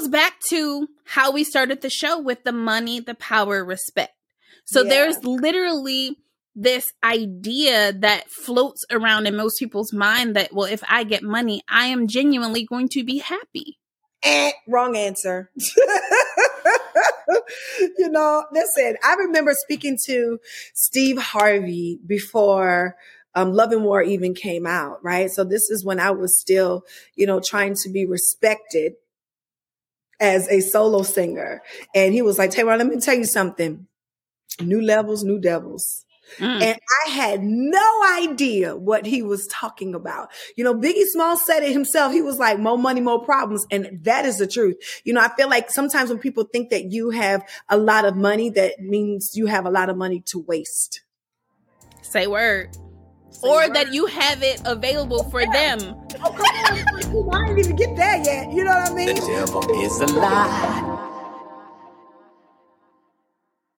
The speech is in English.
goes back to how we started the show with the money, the power, respect. So yeah. there's literally this idea that floats around in most people's mind that, well, if I get money, I am genuinely going to be happy. Eh, wrong answer. you know, listen, I remember speaking to Steve Harvey before um, Love and War even came out, right? So this is when I was still, you know, trying to be respected as a solo singer. And he was like, Taylor, let me tell you something. New levels, new devils. Mm. And I had no idea what he was talking about. You know, Biggie Small said it himself. He was like, more money, more problems. And that is the truth. You know, I feel like sometimes when people think that you have a lot of money, that means you have a lot of money to waste. Say word. Say or word. that you have it available for yeah. them. Oh, I didn't even get that yet. You know what I mean? The devil is a lie.